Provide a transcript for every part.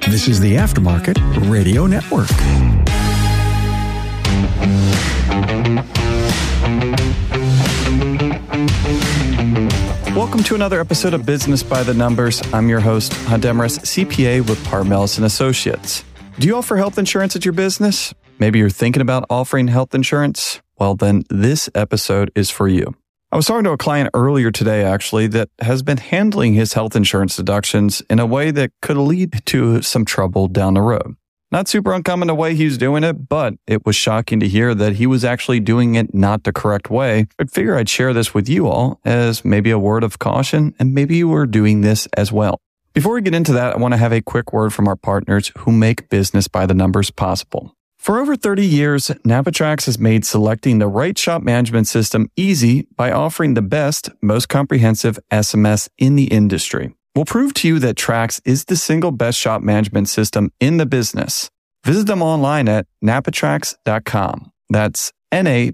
This is the Aftermarket Radio Network. Welcome to another episode of Business by the Numbers. I'm your host, Hunt CPA with Parmelis and Associates. Do you offer health insurance at your business? Maybe you're thinking about offering health insurance? Well, then this episode is for you. I was talking to a client earlier today, actually, that has been handling his health insurance deductions in a way that could lead to some trouble down the road. Not super uncommon the way he's doing it, but it was shocking to hear that he was actually doing it not the correct way. I'd figure I'd share this with you all as maybe a word of caution, and maybe you were doing this as well. Before we get into that, I want to have a quick word from our partners who make business by the numbers possible. For over 30 years, NAPA TRACS has made selecting the right shop management system easy by offering the best, most comprehensive SMS in the industry. We'll prove to you that TRACS is the single best shop management system in the business. Visit them online at napatracs.com. That's N-A-P-A-T-R-A-C-S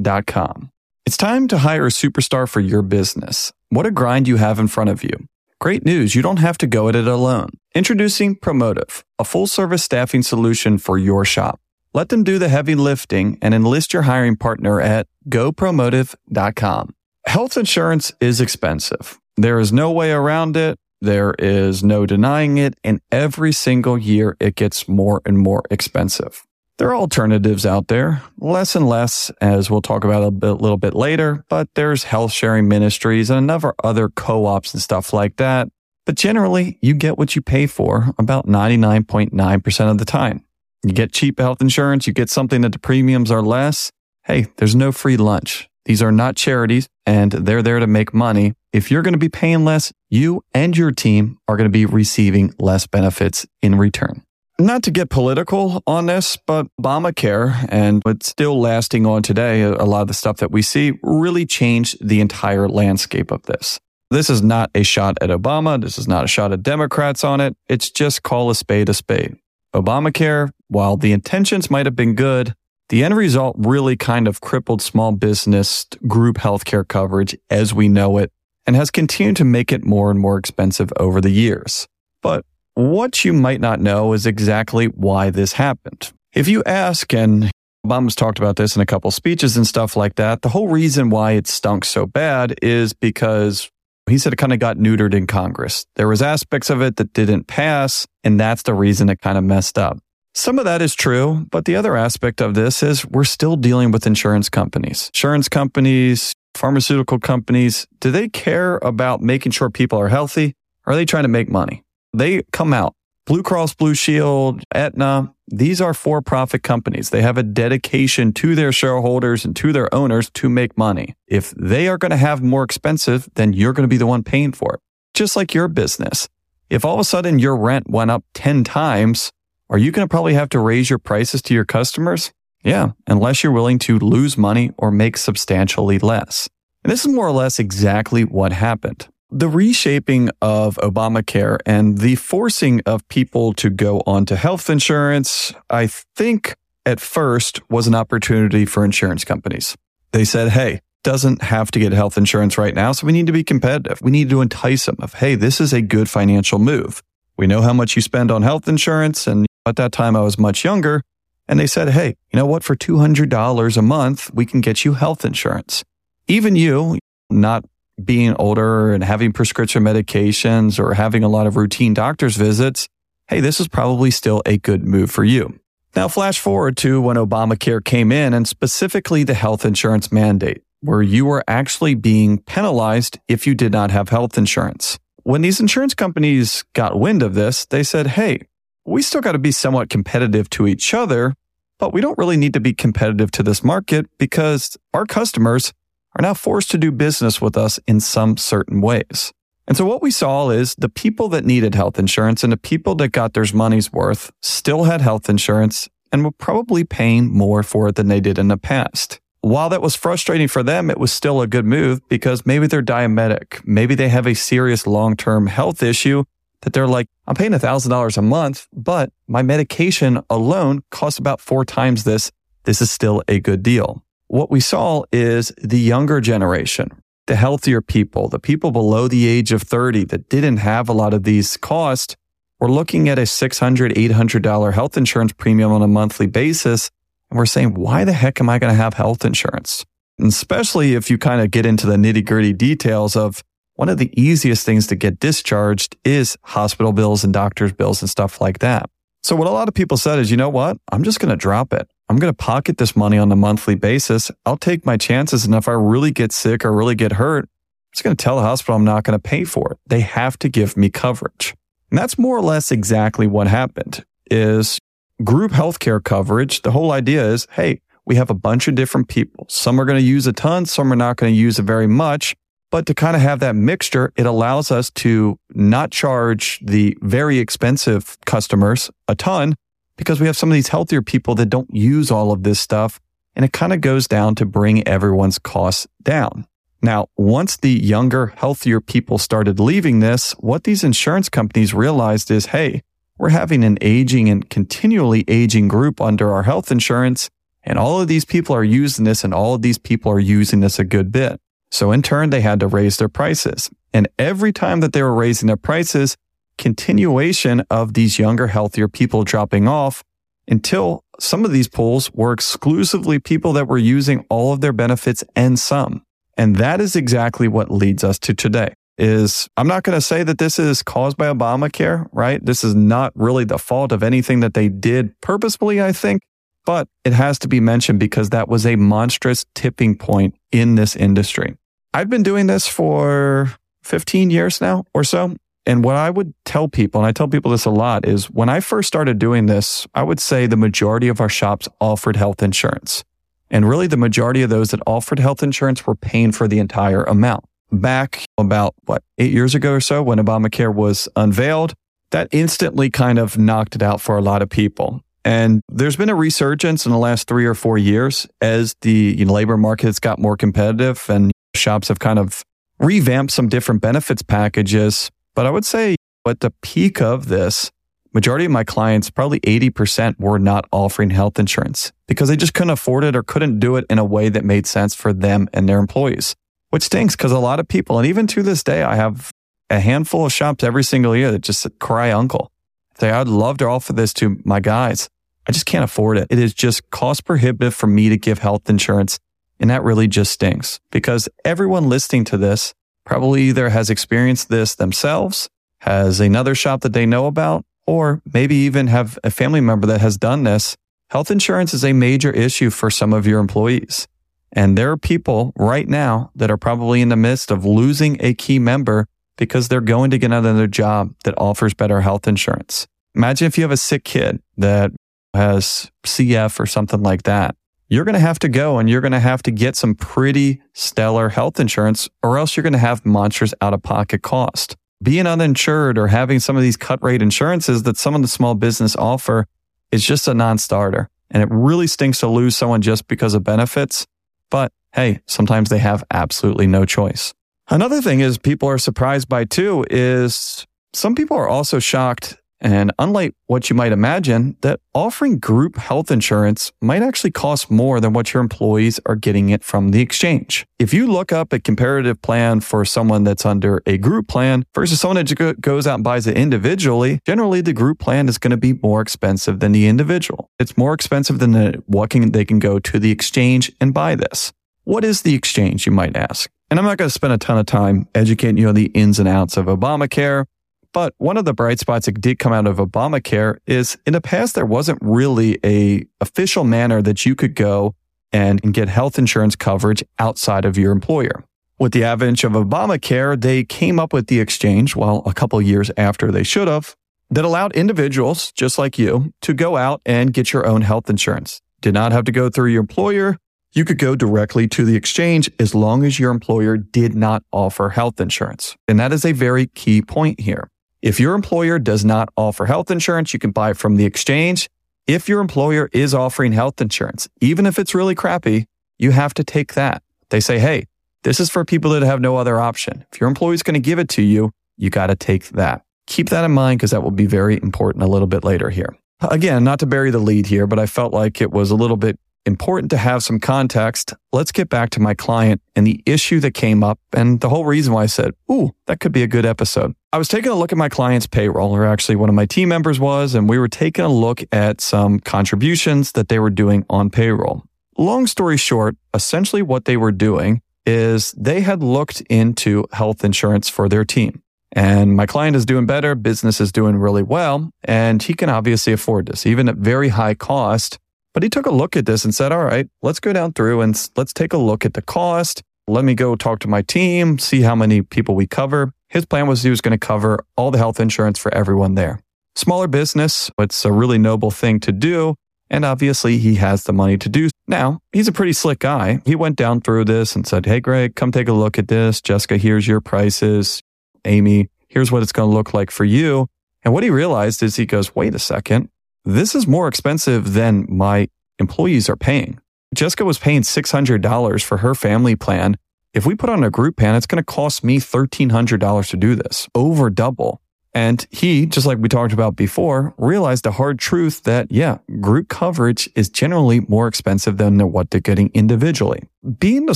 dot com. It's time to hire a superstar for your business. What a grind you have in front of you. Great news. You don't have to go at it alone. Introducing Promotive, a full service staffing solution for your shop. Let them do the heavy lifting and enlist your hiring partner at gopromotive.com. Health insurance is expensive. There is no way around it. There is no denying it. And every single year it gets more and more expensive. There are alternatives out there, less and less, as we'll talk about a bit, little bit later, but there's health sharing ministries and a number other co-ops and stuff like that. But generally, you get what you pay for about 99.9% of the time. You get cheap health insurance, you get something that the premiums are less. Hey, there's no free lunch. These are not charities and they're there to make money. If you're going to be paying less, you and your team are going to be receiving less benefits in return. Not to get political on this, but Obamacare and what's still lasting on today, a lot of the stuff that we see really changed the entire landscape of this. This is not a shot at Obama. This is not a shot at Democrats on it. It's just call a spade a spade. Obamacare, while the intentions might have been good, the end result really kind of crippled small business group healthcare coverage as we know it and has continued to make it more and more expensive over the years. But what you might not know is exactly why this happened. If you ask, and Obama's talked about this in a couple speeches and stuff like that, the whole reason why it stunk so bad is because he said it kind of got neutered in Congress. There was aspects of it that didn't pass, and that's the reason it kind of messed up. Some of that is true, but the other aspect of this is we're still dealing with insurance companies. Insurance companies, pharmaceutical companies, do they care about making sure people are healthy? Or are they trying to make money? They come out. Blue Cross Blue Shield, Aetna, these are for profit companies. They have a dedication to their shareholders and to their owners to make money. If they are going to have more expensive, then you're going to be the one paying for it. Just like your business. If all of a sudden your rent went up 10 times, are you going to probably have to raise your prices to your customers? Yeah, unless you're willing to lose money or make substantially less. And this is more or less exactly what happened. The reshaping of Obamacare and the forcing of people to go onto health insurance, I think at first was an opportunity for insurance companies. They said, hey, doesn't have to get health insurance right now, so we need to be competitive. We need to entice them of, hey, this is a good financial move. We know how much you spend on health insurance and at that time, I was much younger. And they said, Hey, you know what? For $200 a month, we can get you health insurance. Even you, not being older and having prescription medications or having a lot of routine doctor's visits, hey, this is probably still a good move for you. Now, flash forward to when Obamacare came in and specifically the health insurance mandate, where you were actually being penalized if you did not have health insurance. When these insurance companies got wind of this, they said, Hey, we still got to be somewhat competitive to each other, but we don't really need to be competitive to this market because our customers are now forced to do business with us in some certain ways. And so what we saw is the people that needed health insurance and the people that got their money's worth still had health insurance and were probably paying more for it than they did in the past. While that was frustrating for them, it was still a good move because maybe they're diabetic. Maybe they have a serious long-term health issue that they're like, I'm paying $1,000 a month, but my medication alone costs about four times this. This is still a good deal. What we saw is the younger generation, the healthier people, the people below the age of 30 that didn't have a lot of these costs, we're looking at a $600, $800 health insurance premium on a monthly basis. And we're saying, why the heck am I going to have health insurance? And especially if you kind of get into the nitty gritty details of one of the easiest things to get discharged is hospital bills and doctor's bills and stuff like that. So what a lot of people said is, you know what? I'm just going to drop it. I'm going to pocket this money on a monthly basis. I'll take my chances. And if I really get sick or really get hurt, I'm just going to tell the hospital I'm not going to pay for it. They have to give me coverage. And that's more or less exactly what happened is group healthcare coverage. The whole idea is, hey, we have a bunch of different people. Some are going to use a ton. Some are not going to use it very much. But to kind of have that mixture, it allows us to not charge the very expensive customers a ton because we have some of these healthier people that don't use all of this stuff. And it kind of goes down to bring everyone's costs down. Now, once the younger, healthier people started leaving this, what these insurance companies realized is, hey, we're having an aging and continually aging group under our health insurance. And all of these people are using this and all of these people are using this a good bit. So in turn, they had to raise their prices. And every time that they were raising their prices, continuation of these younger, healthier people dropping off until some of these pools were exclusively people that were using all of their benefits and some. And that is exactly what leads us to today is I'm not going to say that this is caused by Obamacare, right? This is not really the fault of anything that they did purposefully, I think, but it has to be mentioned because that was a monstrous tipping point in this industry. I've been doing this for 15 years now or so. And what I would tell people, and I tell people this a lot, is when I first started doing this, I would say the majority of our shops offered health insurance. And really, the majority of those that offered health insurance were paying for the entire amount. Back about, what, eight years ago or so, when Obamacare was unveiled, that instantly kind of knocked it out for a lot of people. And there's been a resurgence in the last three or four years as the you know, labor markets got more competitive and shops have kind of revamped some different benefits packages. But I would say at the peak of this, majority of my clients, probably 80% were not offering health insurance because they just couldn't afford it or couldn't do it in a way that made sense for them and their employees, which stinks because a lot of people, and even to this day, I have a handful of shops every single year that just cry uncle. Say, I'd love to offer this to my guys. I just can't afford it. It is just cost prohibitive for me to give health insurance. And that really just stinks because everyone listening to this probably either has experienced this themselves, has another shop that they know about, or maybe even have a family member that has done this. Health insurance is a major issue for some of your employees. And there are people right now that are probably in the midst of losing a key member because they're going to get another job that offers better health insurance. Imagine if you have a sick kid that has CF or something like that. You're going to have to go and you're going to have to get some pretty stellar health insurance or else you're going to have monstrous out of pocket cost. Being uninsured or having some of these cut rate insurances that some of the small business offer is just a non-starter. And it really stinks to lose someone just because of benefits. But hey, sometimes they have absolutely no choice. Another thing is people are surprised by too is some people are also shocked and unlike what you might imagine, that offering group health insurance might actually cost more than what your employees are getting it from the exchange. If you look up a comparative plan for someone that's under a group plan versus someone that goes out and buys it individually, generally the group plan is going to be more expensive than the individual. It's more expensive than the, what can, they can go to the exchange and buy this. What is the exchange, you might ask? And I'm not going to spend a ton of time educating you on the ins and outs of Obamacare but one of the bright spots that did come out of Obamacare is in the past, there wasn't really a official manner that you could go and get health insurance coverage outside of your employer. With the advent of Obamacare, they came up with the exchange, well, a couple years after they should have, that allowed individuals just like you to go out and get your own health insurance. Did not have to go through your employer. You could go directly to the exchange as long as your employer did not offer health insurance. And that is a very key point here. If your employer does not offer health insurance, you can buy it from the exchange. If your employer is offering health insurance, even if it's really crappy, you have to take that. They say, hey, this is for people that have no other option. If your employer is going to give it to you, you got to take that. Keep that in mind because that will be very important a little bit later here. Again, not to bury the lead here, but I felt like it was a little bit important to have some context, let's get back to my client and the issue that came up and the whole reason why I said, Ooh, that could be a good episode. I was taking a look at my client's payroll, or actually one of my team members was, and we were taking a look at some contributions that they were doing on payroll. Long story short, essentially what they were doing is they had looked into health insurance for their team. And my client is doing better, business is doing really well, and he can obviously afford this, even at very high cost. But he took a look at this and said, all right, let's go down through and let's take a look at the cost. Let me go talk to my team, see how many people we cover. His plan was he was going to cover all the health insurance for everyone there. Smaller business, but it's a really noble thing to do. And obviously, he has the money to do. Now, he's a pretty slick guy. He went down through this and said, Hey, Greg, come take a look at this. Jessica, here's your prices. Amy, here's what it's going to look like for you. And what he realized is he goes, Wait a second this is more expensive than my employees are paying. Jessica was paying $600 for her family plan. If we put on a group plan, it's going to cost me $1,300 to do this, over double. And he, just like we talked about before, realized a hard truth that, yeah, group coverage is generally more expensive than what they're getting individually. Being the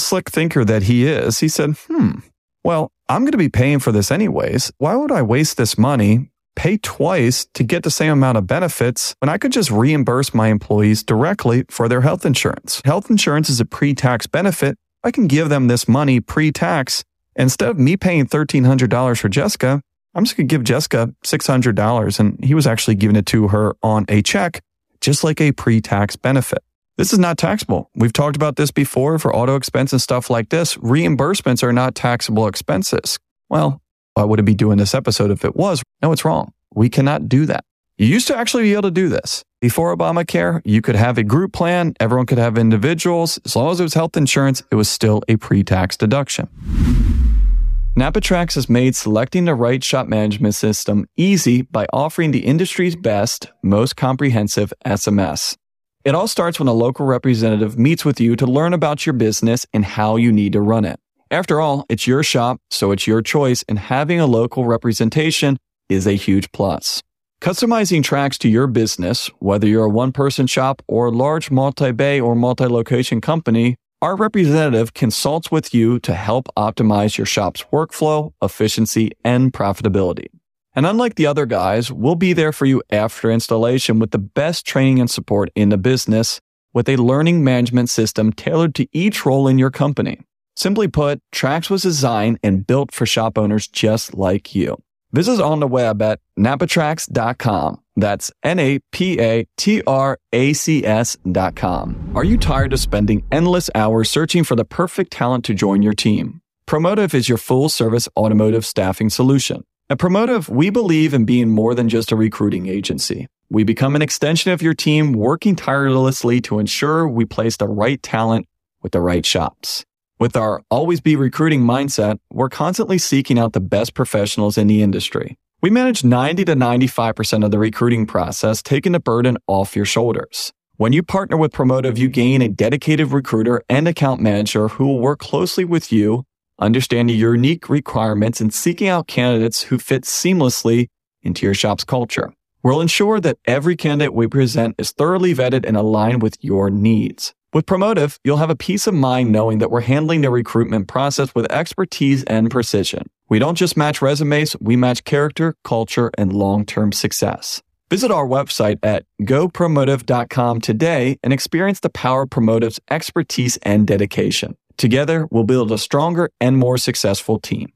slick thinker that he is, he said, hmm, well, I'm going to be paying for this anyways. Why would I waste this money pay twice to get the same amount of benefits when I could just reimburse my employees directly for their health insurance. Health insurance is a pre tax benefit. I can give them this money pre tax. Instead of me paying $1,300 for Jessica, I'm just going to give Jessica $600. And he was actually giving it to her on a check, just like a pre tax benefit. This is not taxable. We've talked about this before for auto expense and stuff like this. Reimbursements are not taxable expenses. Well, why would it be doing this episode if it was? No, it's wrong. We cannot do that. You used to actually be able to do this. Before Obamacare, you could have a group plan, everyone could have individuals. As long as it was health insurance, it was still a pre tax deduction. NAPA TRACS has made selecting the right shop management system easy by offering the industry's best, most comprehensive SMS. It all starts when a local representative meets with you to learn about your business and how you need to run it. After all, it's your shop, so it's your choice, and having a local representation is a huge plus. Customizing TRACS to your business, whether you're a one person shop or a large multi bay or multi location company, our representative consults with you to help optimize your shop's workflow, efficiency, and profitability. And unlike the other guys, we'll be there for you after installation with the best training and support in the business with a learning management system tailored to each role in your company. Simply put, TRACS was designed and built for shop owners just like you. Visit on the web at napatracs.com. That's N-A-P-A-T-R-A-C-S.com. Are you tired of spending endless hours searching for the perfect talent to join your team? Promotive is your full service automotive staffing solution. At Promotive, we believe in being more than just a recruiting agency. We become an extension of your team, working tirelessly to ensure we place the right talent with the right shops. With our always be recruiting mindset, we're constantly seeking out the best professionals in the industry. We manage 90 to 95% of the recruiting process, taking the burden off your shoulders. When you partner with Promotive, you gain a dedicated recruiter and account manager who will work closely with you, understanding your unique requirements and seeking out candidates who fit seamlessly into your shop's culture. We'll ensure that every candidate we present is thoroughly vetted and aligned with your needs. With Promotive, you'll have a peace of mind knowing that we're handling the recruitment process with expertise and precision. We don't just match resumes, we match character, culture, and long-term success. Visit our website at gopromotive.com today and experience the power of Promotive's expertise and dedication. Together, we'll build a stronger and more successful team.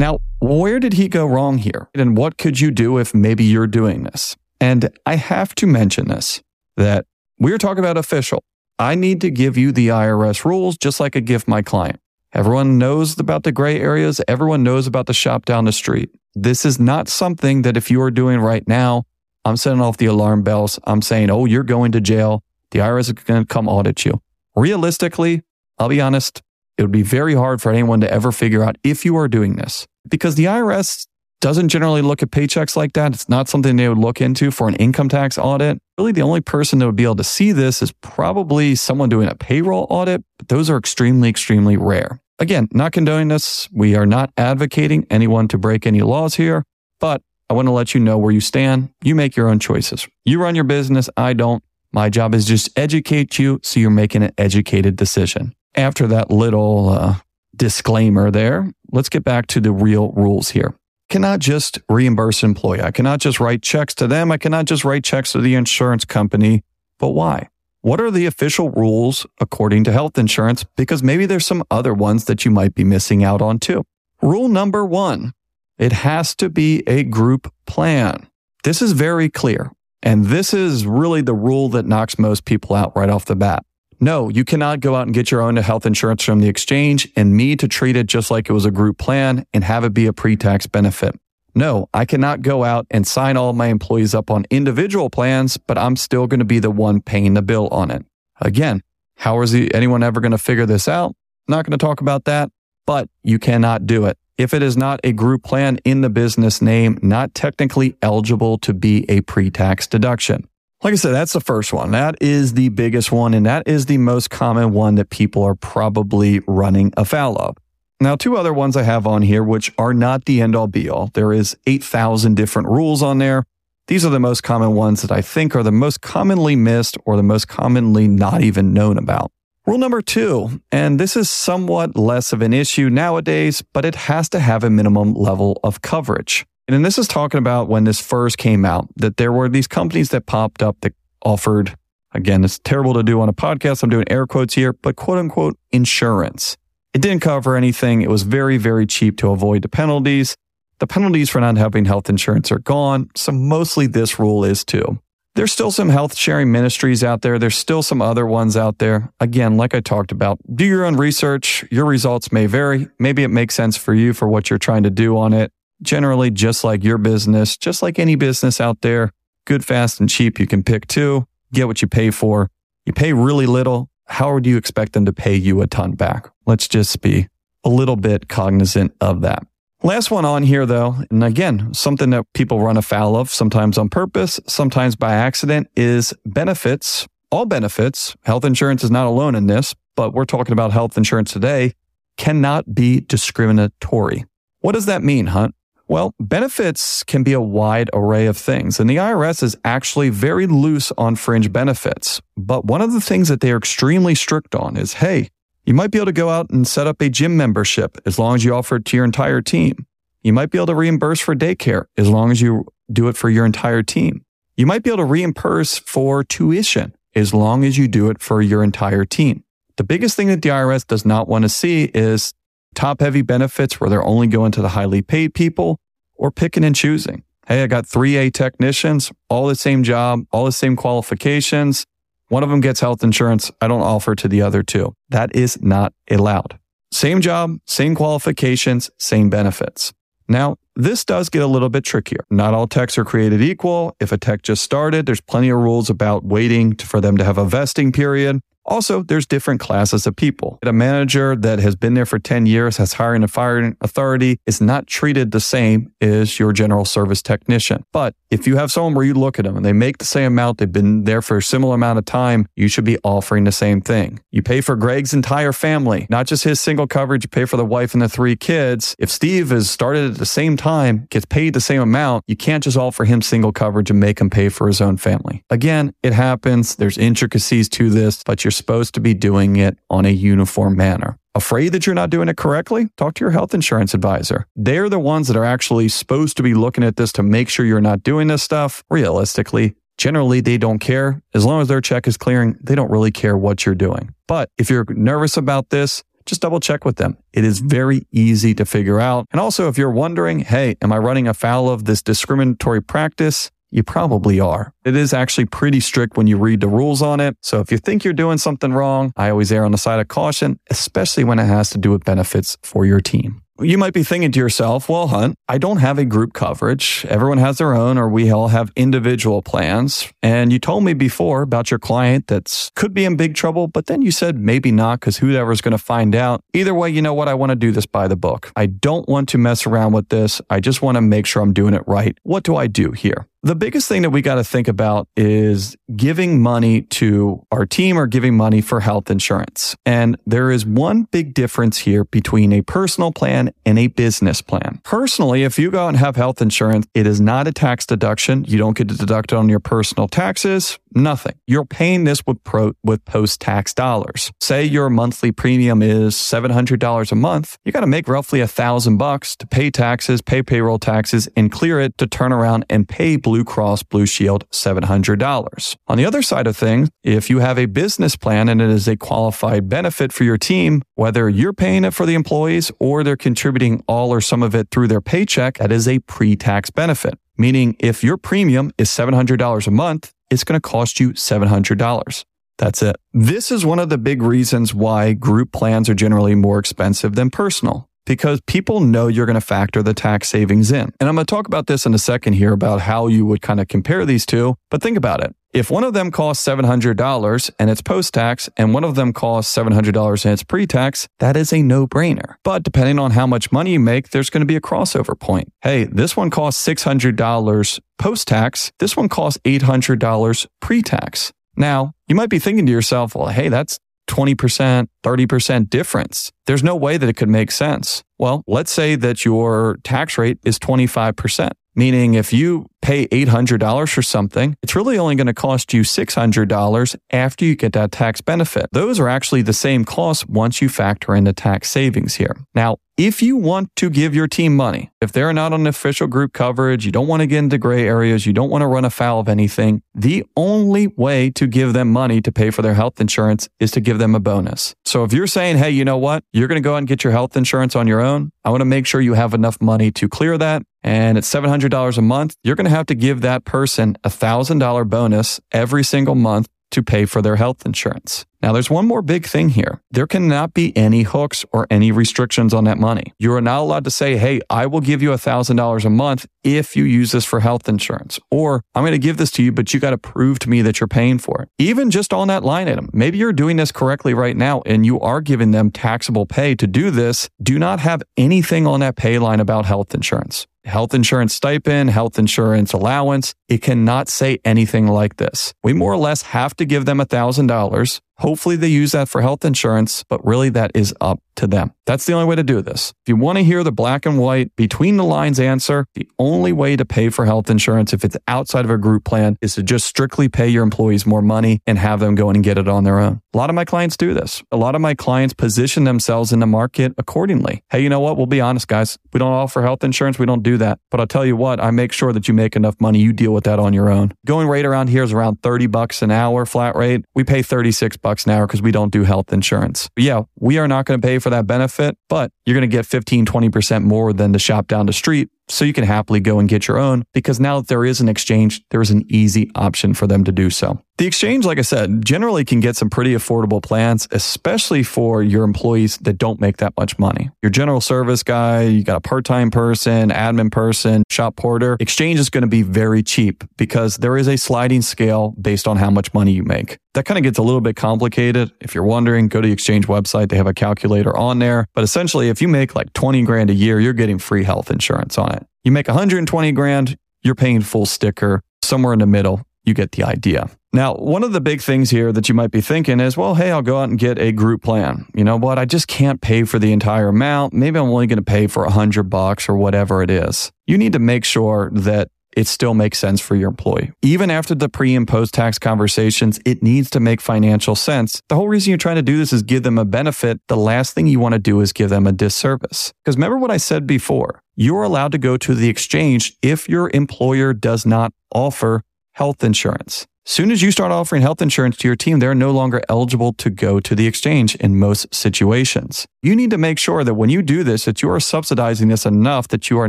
Now, where did he go wrong here? And what could you do if maybe you're doing this? And I have to mention this that we're talking about official. I need to give you the IRS rules just like I give my client. Everyone knows about the gray areas. Everyone knows about the shop down the street. This is not something that if you are doing right now, I'm setting off the alarm bells. I'm saying, oh, you're going to jail. The IRS is going to come audit you. Realistically, I'll be honest, it would be very hard for anyone to ever figure out if you are doing this because the IRS doesn't generally look at paychecks like that. It's not something they would look into for an income tax audit. Really, the only person that would be able to see this is probably someone doing a payroll audit, but those are extremely, extremely rare. Again, not condoning this. We are not advocating anyone to break any laws here, but I want to let you know where you stand. You make your own choices. You run your business. I don't. My job is just educate you so you're making an educated decision. After that little uh, disclaimer there, let's get back to the real rules here. Cannot just reimburse employee. I cannot just write checks to them. I cannot just write checks to the insurance company. But why? What are the official rules according to health insurance? Because maybe there's some other ones that you might be missing out on too. Rule number one, it has to be a group plan. This is very clear. And this is really the rule that knocks most people out right off the bat. No, you cannot go out and get your own health insurance from the exchange and me to treat it just like it was a group plan and have it be a pre-tax benefit. No, I cannot go out and sign all my employees up on individual plans, but I'm still going to be the one paying the bill on it. Again, how is anyone ever going to figure this out? Not going to talk about that, but you cannot do it. If it is not a group plan in the business name, not technically eligible to be a pre-tax deduction. Like I said, that's the first one. That is the biggest one, and that is the most common one that people are probably running afoul of. Now, two other ones I have on here, which are not the end all be all. There is 8,000 different rules on there. These are the most common ones that I think are the most commonly missed or the most commonly not even known about. Rule number two, and this is somewhat less of an issue nowadays, but it has to have a minimum level of coverage. And then this is talking about when this first came out, that there were these companies that popped up that offered, again, it's terrible to do on a podcast. I'm doing air quotes here, but quote unquote insurance. It didn't cover anything. It was very, very cheap to avoid the penalties. The penalties for not having health insurance are gone. So mostly this rule is too. There's still some health sharing ministries out there. There's still some other ones out there. Again, like I talked about, do your own research. Your results may vary. Maybe it makes sense for you for what you're trying to do on it. Generally, just like your business, just like any business out there, good, fast, and cheap, you can pick two, get what you pay for. You pay really little how do you expect them to pay you a ton back? Let's just be a little bit cognizant of that. Last one on here though, and again, something that people run afoul of, sometimes on purpose, sometimes by accident, is benefits. All benefits, health insurance is not alone in this, but we're talking about health insurance today, cannot be discriminatory. What does that mean, Hunt? Well, benefits can be a wide array of things, and the IRS is actually very loose on fringe benefits. But one of the things that they are extremely strict on is hey, you might be able to go out and set up a gym membership as long as you offer it to your entire team. You might be able to reimburse for daycare as long as you do it for your entire team. You might be able to reimburse for tuition as long as you do it for your entire team. The biggest thing that the IRS does not want to see is top heavy benefits where they're only going to the highly paid people or picking and choosing. Hey, I got three A technicians, all the same job, all the same qualifications. One of them gets health insurance. I don't offer to the other two. That is not allowed. Same job, same qualifications, same benefits. Now, this does get a little bit trickier. Not all techs are created equal. If a tech just started, there's plenty of rules about waiting for them to have a vesting period. Also, there's different classes of people. A manager that has been there for 10 years, has hiring and firing authority, is not treated the same as your general service technician. But if you have someone where you look at them and they make the same amount, they've been there for a similar amount of time, you should be offering the same thing. You pay for Greg's entire family, not just his single coverage, you pay for the wife and the three kids. If Steve has started at the same time, gets paid the same amount, you can't just offer him single coverage and make him pay for his own family. Again, it happens. There's intricacies to this, but you're supposed to be doing it on a uniform manner. Afraid that you're not doing it correctly? Talk to your health insurance advisor. They're the ones that are actually supposed to be looking at this to make sure you're not doing this stuff. Realistically, generally they don't care. As long as their check is clearing, they don't really care what you're doing. But if you're nervous about this, just double check with them. It is very easy to figure out. And also, if you're wondering, hey, am I running afoul of this discriminatory practice? You probably are. It is actually pretty strict when you read the rules on it. So if you think you're doing something wrong, I always err on the side of caution, especially when it has to do with benefits for your team. You might be thinking to yourself, well, Hunt, I don't have a group coverage. Everyone has their own, or we all have individual plans. And you told me before about your client that could be in big trouble, but then you said maybe not because whoever's going to find out. Either way, you know what? I want to do this by the book. I don't want to mess around with this. I just want to make sure I'm doing it right. What do I do here? The biggest thing that we got to think about is giving money to our team or giving money for health insurance. And there is one big difference here between a personal plan and a business plan. Personally, if you go out and have health insurance, it is not a tax deduction. You don't get to deduct it on your personal taxes, nothing. You're paying this with pro, with post-tax dollars. Say your monthly premium is $700 a month. You got to make roughly a thousand bucks to pay taxes, pay payroll taxes and clear it to turn around and pay Blue Cross Blue Shield $700. On the other side of things, if you have a business plan and it is a qualified benefit for your team, whether you're paying it for the employees or they're contributing all or some of it through their paycheck, that is a pre-tax benefit. Meaning if your premium is $700 a month, it's going to cost you $700. That's it. This is one of the big reasons why group plans are generally more expensive than personal because people know you're going to factor the tax savings in. And I'm going to talk about this in a second here about how you would kind of compare these two. But think about it. If one of them costs $700 and it's post tax, and one of them costs $700 and it's pre tax, that is a no brainer. But depending on how much money you make, there's going to be a crossover point. Hey, this one costs $600 post tax. This one costs $800 pre tax. Now, you might be thinking to yourself, well, hey, that's 20%, 30% difference. There's no way that it could make sense. Well, let's say that your tax rate is 25%, meaning if you pay $800 for something, it's really only going to cost you $600 after you get that tax benefit. Those are actually the same costs once you factor in the tax savings here. Now, if you want to give your team money, if they're not on official group coverage, you don't want to get into gray areas, you don't want to run afoul of anything, the only way to give them money to pay for their health insurance is to give them a bonus. So if you're saying, hey, you know what? You're going to go out and get your health insurance on your own. I want to make sure you have enough money to clear that. And it's $700 a month. You're going to have to give that person a $1,000 bonus every single month to pay for their health insurance. Now, there's one more big thing here. There cannot be any hooks or any restrictions on that money. You are not allowed to say, Hey, I will give you $1,000 a month if you use this for health insurance, or I'm going to give this to you, but you got to prove to me that you're paying for it. Even just on that line item. Maybe you're doing this correctly right now and you are giving them taxable pay to do this. Do not have anything on that pay line about health insurance health insurance stipend, health insurance allowance. It cannot say anything like this. We more or less have to give them $1,000 Hopefully they use that for health insurance, but really that is up to them. That's the only way to do this. If you want to hear the black and white between the lines answer, the only way to pay for health insurance if it's outside of a group plan is to just strictly pay your employees more money and have them go and get it on their own. A lot of my clients do this. A lot of my clients position themselves in the market accordingly. Hey, you know what? We'll be honest, guys. We don't offer health insurance. We don't do that. But I'll tell you what, I make sure that you make enough money. You deal with that on your own. Going rate around here is around 30 bucks an hour flat rate. We pay 36 bucks bucks an hour because we don't do health insurance. But yeah, we are not going to pay for that benefit, but you're going to get 15, 20% more than the shop down the street so you can happily go and get your own because now that there is an exchange, there is an easy option for them to do so. The exchange, like I said, generally can get some pretty affordable plans, especially for your employees that don't make that much money. Your general service guy, you got a part time person, admin person, shop porter. Exchange is going to be very cheap because there is a sliding scale based on how much money you make. That kind of gets a little bit complicated. If you're wondering, go to the exchange website. They have a calculator on there. But essentially, if you make like 20 grand a year, you're getting free health insurance on it. You make 120 grand, you're paying full sticker. Somewhere in the middle, you get the idea. Now, one of the big things here that you might be thinking is, well, hey, I'll go out and get a group plan. You know what? I just can't pay for the entire amount. Maybe I'm only going to pay for hundred bucks or whatever it is. You need to make sure that it still makes sense for your employee. Even after the pre and post tax conversations, it needs to make financial sense. The whole reason you're trying to do this is give them a benefit. The last thing you want to do is give them a disservice. Because remember what I said before you're allowed to go to the exchange if your employer does not offer health insurance. Soon as you start offering health insurance to your team, they're no longer eligible to go to the exchange in most situations. You need to make sure that when you do this, that you are subsidizing this enough that you are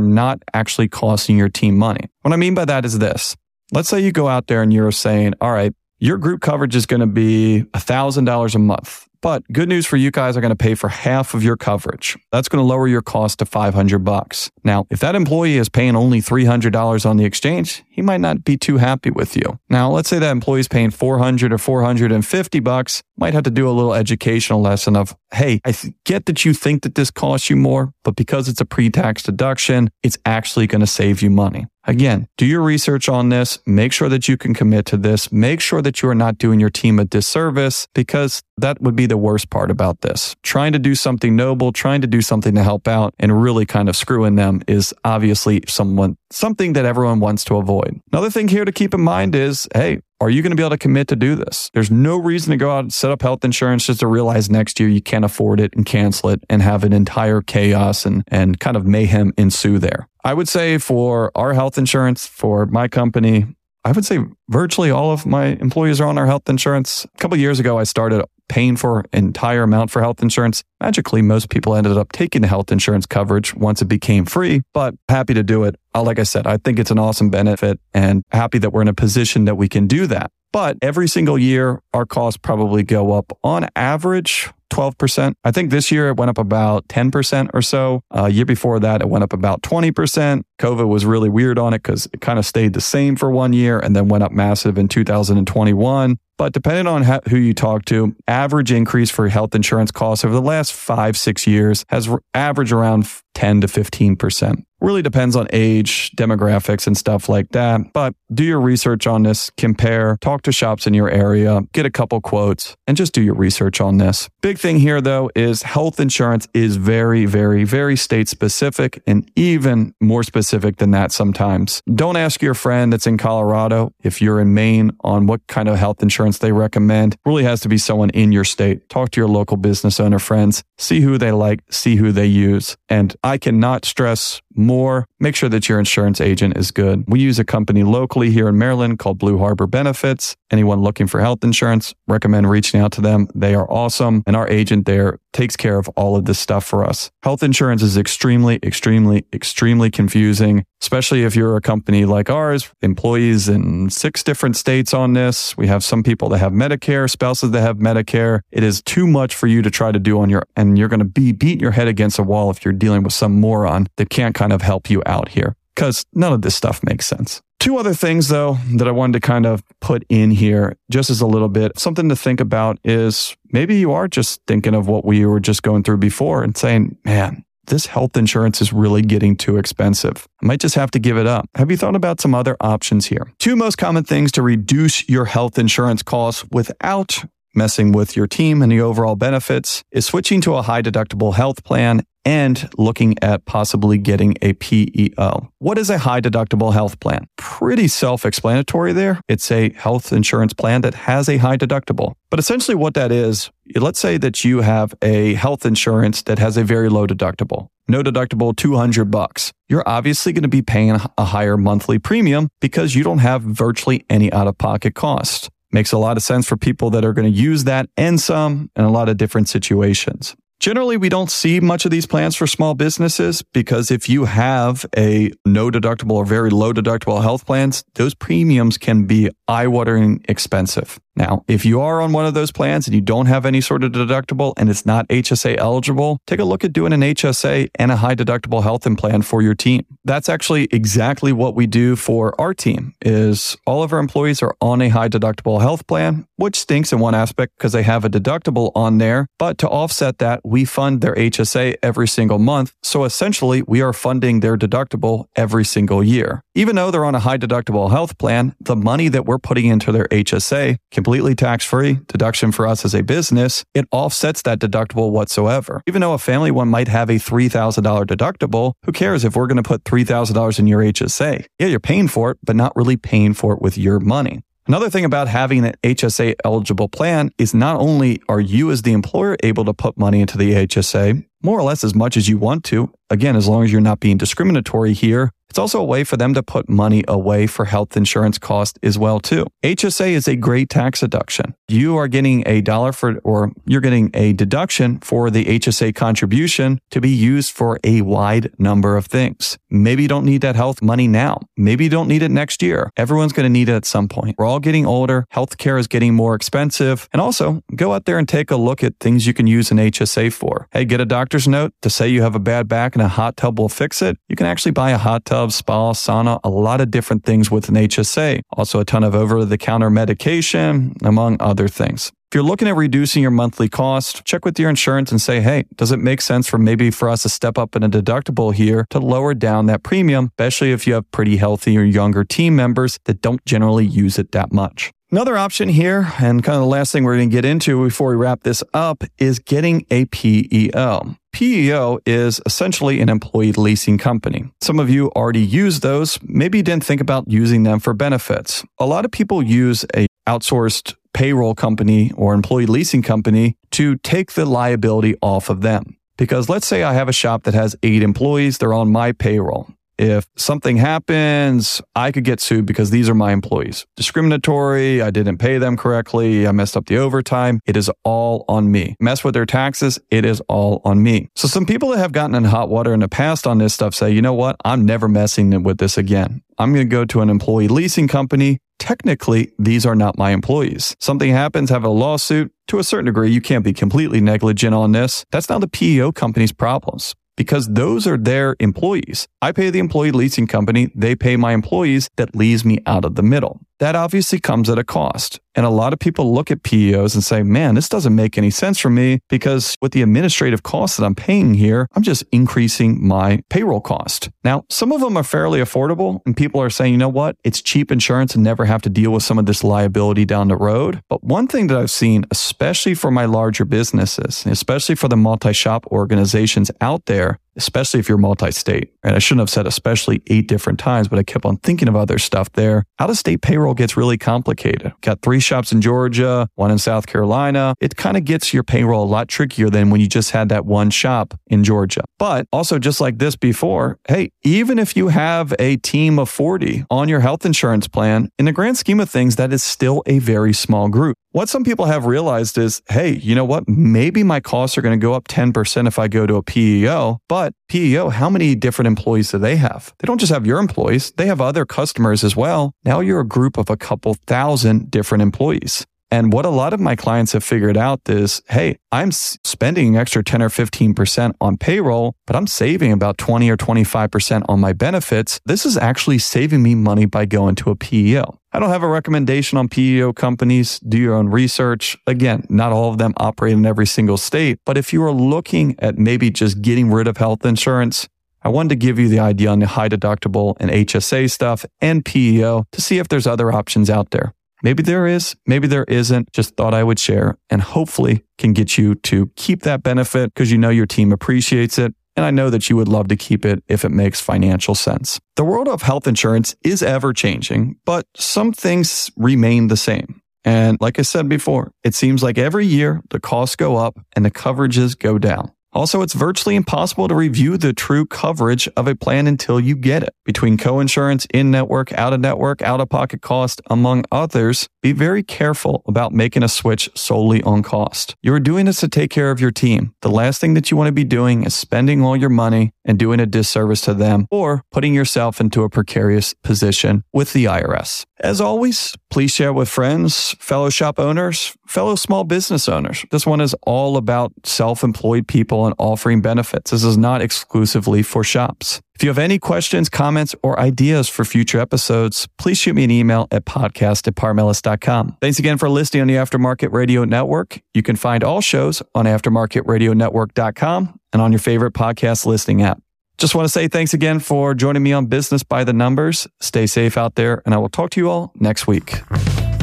not actually costing your team money. What I mean by that is this. Let's say you go out there and you're saying, all right, your group coverage is going to be $1,000 a month. But good news for you guys are going to pay for half of your coverage. That's going to lower your cost to 500 bucks. Now, if that employee is paying only $300 on the exchange, he might not be too happy with you. Now, let's say that employee is paying 400 or 450 bucks, might have to do a little educational lesson of, hey, I get that you think that this costs you more, but because it's a pre-tax deduction, it's actually going to save you money. Again, do your research on this. Make sure that you can commit to this. Make sure that you are not doing your team a disservice because that would be the worst part about this. Trying to do something noble, trying to do something to help out and really kind of screwing them is obviously someone, something that everyone wants to avoid. Another thing here to keep in mind is, hey, are you going to be able to commit to do this? There's no reason to go out and set up health insurance just to realize next year you can't afford it and cancel it and have an entire chaos and, and kind of mayhem ensue there. I would say for our health insurance, for my company, I would say virtually all of my employees are on our health insurance. A couple years ago, I started paying for entire amount for health insurance. Magically, most people ended up taking the health insurance coverage once it became free, but happy to do it. Uh, like I said, I think it's an awesome benefit and happy that we're in a position that we can do that. But every single year, our costs probably go up on average 12%. I think this year it went up about 10% or so. Uh, year before that, it went up about 20%. COVID was really weird on it because it kind of stayed the same for one year and then went up massive in 2021. But depending on who you talk to, average increase for health insurance costs over the last five, six years has averaged around 10 to 15%. Really depends on age, demographics, and stuff like that. But do your research on this, compare, talk to shops in your area, get a couple quotes, and just do your research on this. Big thing here, though, is health insurance is very, very, very state specific and even more specific than that sometimes. Don't ask your friend that's in Colorado if you're in Maine on what kind of health insurance they recommend. really has to be someone in your state. Talk to your local business owner friends, see who they like, see who they use. And I cannot stress more, make sure that your insurance agent is good. We use a company locally here in Maryland called Blue Harbor Benefits. Anyone looking for health insurance, recommend reaching out to them. They are awesome. And our agent there takes care of all of this stuff for us. Health insurance is extremely, extremely, extremely confusing, especially if you're a company like ours, employees in six different states on this. We have some people that have Medicare, spouses that have Medicare. It is too much for you to try to do on your, and you're going to be beating your head against a wall if you're dealing with some moron that can't kind of help you out here because none of this stuff makes sense. Two other things, though, that I wanted to kind of put in here just as a little bit something to think about is maybe you are just thinking of what we were just going through before and saying, man, this health insurance is really getting too expensive. I might just have to give it up. Have you thought about some other options here? Two most common things to reduce your health insurance costs without messing with your team and the overall benefits is switching to a high deductible health plan and looking at possibly getting a PEO. What is a high deductible health plan? Pretty self explanatory there. It's a health insurance plan that has a high deductible. But essentially, what that is, let's say that you have a health insurance that has a very low deductible. No deductible, 200 bucks. You're obviously going to be paying a higher monthly premium because you don't have virtually any out of pocket cost. Makes a lot of sense for people that are going to use that and some in a lot of different situations. Generally, we don't see much of these plans for small businesses because if you have a no deductible or very low deductible health plans, those premiums can be eye watering expensive. Now, if you are on one of those plans and you don't have any sort of deductible and it's not HSA eligible, take a look at doing an HSA and a high deductible health plan for your team. That's actually exactly what we do for our team is all of our employees are on a high deductible health plan, which stinks in one aspect because they have a deductible on there, but to offset that, we fund their HSA every single month. So essentially, we are funding their deductible every single year. Even though they're on a high deductible health plan, the money that we're putting into their HSA can completely tax free deduction for us as a business, it offsets that deductible whatsoever. Even though a family one might have a $3,000 deductible, who cares if we're going to put $3,000 in your HSA? Yeah, you're paying for it, but not really paying for it with your money. Another thing about having an HSA eligible plan is not only are you as the employer able to put money into the HSA, more or less as much as you want to, again, as long as you're not being discriminatory here, it's also a way for them to put money away for health insurance costs as well too. HSA is a great tax deduction. You are getting a dollar for or you're getting a deduction for the HSA contribution to be used for a wide number of things. Maybe you don't need that health money now. Maybe you don't need it next year. Everyone's going to need it at some point. We're all getting older. Healthcare is getting more expensive. And also go out there and take a look at things you can use an HSA for. Hey, get a doctor's note to say you have a bad back and a hot tub will fix it. You can actually buy a hot tub spa, sauna, a lot of different things with an HSA. Also a ton of over the counter medication, among other things. If you're looking at reducing your monthly cost, check with your insurance and say, hey, does it make sense for maybe for us to step up in a deductible here to lower down that premium, especially if you have pretty healthy or younger team members that don't generally use it that much? Another option here, and kind of the last thing we're going to get into before we wrap this up, is getting a PEO. PEO is essentially an employee leasing company. Some of you already use those. Maybe you didn't think about using them for benefits. A lot of people use a outsourced payroll company or employee leasing company to take the liability off of them. Because let's say I have a shop that has eight employees, they're on my payroll. If something happens, I could get sued because these are my employees. Discriminatory, I didn't pay them correctly, I messed up the overtime. It is all on me. Mess with their taxes, it is all on me. So some people that have gotten in hot water in the past on this stuff say, you know what? I'm never messing with this again. I'm going to go to an employee leasing company. Technically, these are not my employees. Something happens, have a lawsuit. To a certain degree, you can't be completely negligent on this. That's not the PEO company's problems because those are their employees. I pay the employee leasing company, they pay my employees, that leaves me out of the middle. That obviously comes at a cost. And a lot of people look at PEOs and say, man, this doesn't make any sense for me because with the administrative costs that I'm paying here, I'm just increasing my payroll cost. Now, some of them are fairly affordable and people are saying, you know what? It's cheap insurance and never have to deal with some of this liability down the road. But one thing that I've seen, especially for my larger businesses, especially for the multi shop organizations out there, especially if you're multi-state. And I shouldn't have said especially eight different times, but I kept on thinking of other stuff there. Out of state payroll gets really complicated. Got three shops in Georgia, one in South Carolina. It kind of gets your payroll a lot trickier than when you just had that one shop in Georgia. But also just like this before, hey, even if you have a team of 40 on your health insurance plan, in the grand scheme of things, that is still a very small group. What some people have realized is, hey, you know what? Maybe my costs are going to go up 10% if I go to a PEO, but PEO, how many different employees do they have? They don't just have your employees, they have other customers as well. Now you're a group of a couple thousand different employees. And what a lot of my clients have figured out is, hey, I'm spending an extra 10 or 15% on payroll, but I'm saving about 20 or 25% on my benefits. This is actually saving me money by going to a PEO. I don't have a recommendation on PEO companies. Do your own research. Again, not all of them operate in every single state, but if you are looking at maybe just getting rid of health insurance, I wanted to give you the idea on the high deductible and HSA stuff and PEO to see if there's other options out there. Maybe there is, maybe there isn't. Just thought I would share and hopefully can get you to keep that benefit because you know your team appreciates it. And I know that you would love to keep it if it makes financial sense. The world of health insurance is ever changing, but some things remain the same. And like I said before, it seems like every year the costs go up and the coverages go down. Also, it's virtually impossible to review the true coverage of a plan until you get it. Between coinsurance, in network, out of network, out of pocket cost, among others, be very careful about making a switch solely on cost. You're doing this to take care of your team. The last thing that you want to be doing is spending all your money and doing a disservice to them or putting yourself into a precarious position with the IRS. As always, please share with friends, fellow shop owners, fellow small business owners. This one is all about self employed people and offering benefits. This is not exclusively for shops. If you have any questions, comments, or ideas for future episodes, please shoot me an email at podcast at parmelis.com. Thanks again for listening on the Aftermarket Radio Network. You can find all shows on aftermarketradionetwork.com and on your favorite podcast listening app. Just want to say thanks again for joining me on Business by the Numbers. Stay safe out there, and I will talk to you all next week.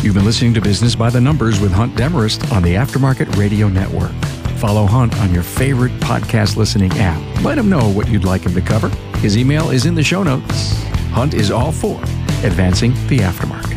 You've been listening to Business by the Numbers with Hunt Demarest on the Aftermarket Radio Network. Follow Hunt on your favorite podcast listening app. Let him know what you'd like him to cover. His email is in the show notes. Hunt is all for advancing the aftermarket.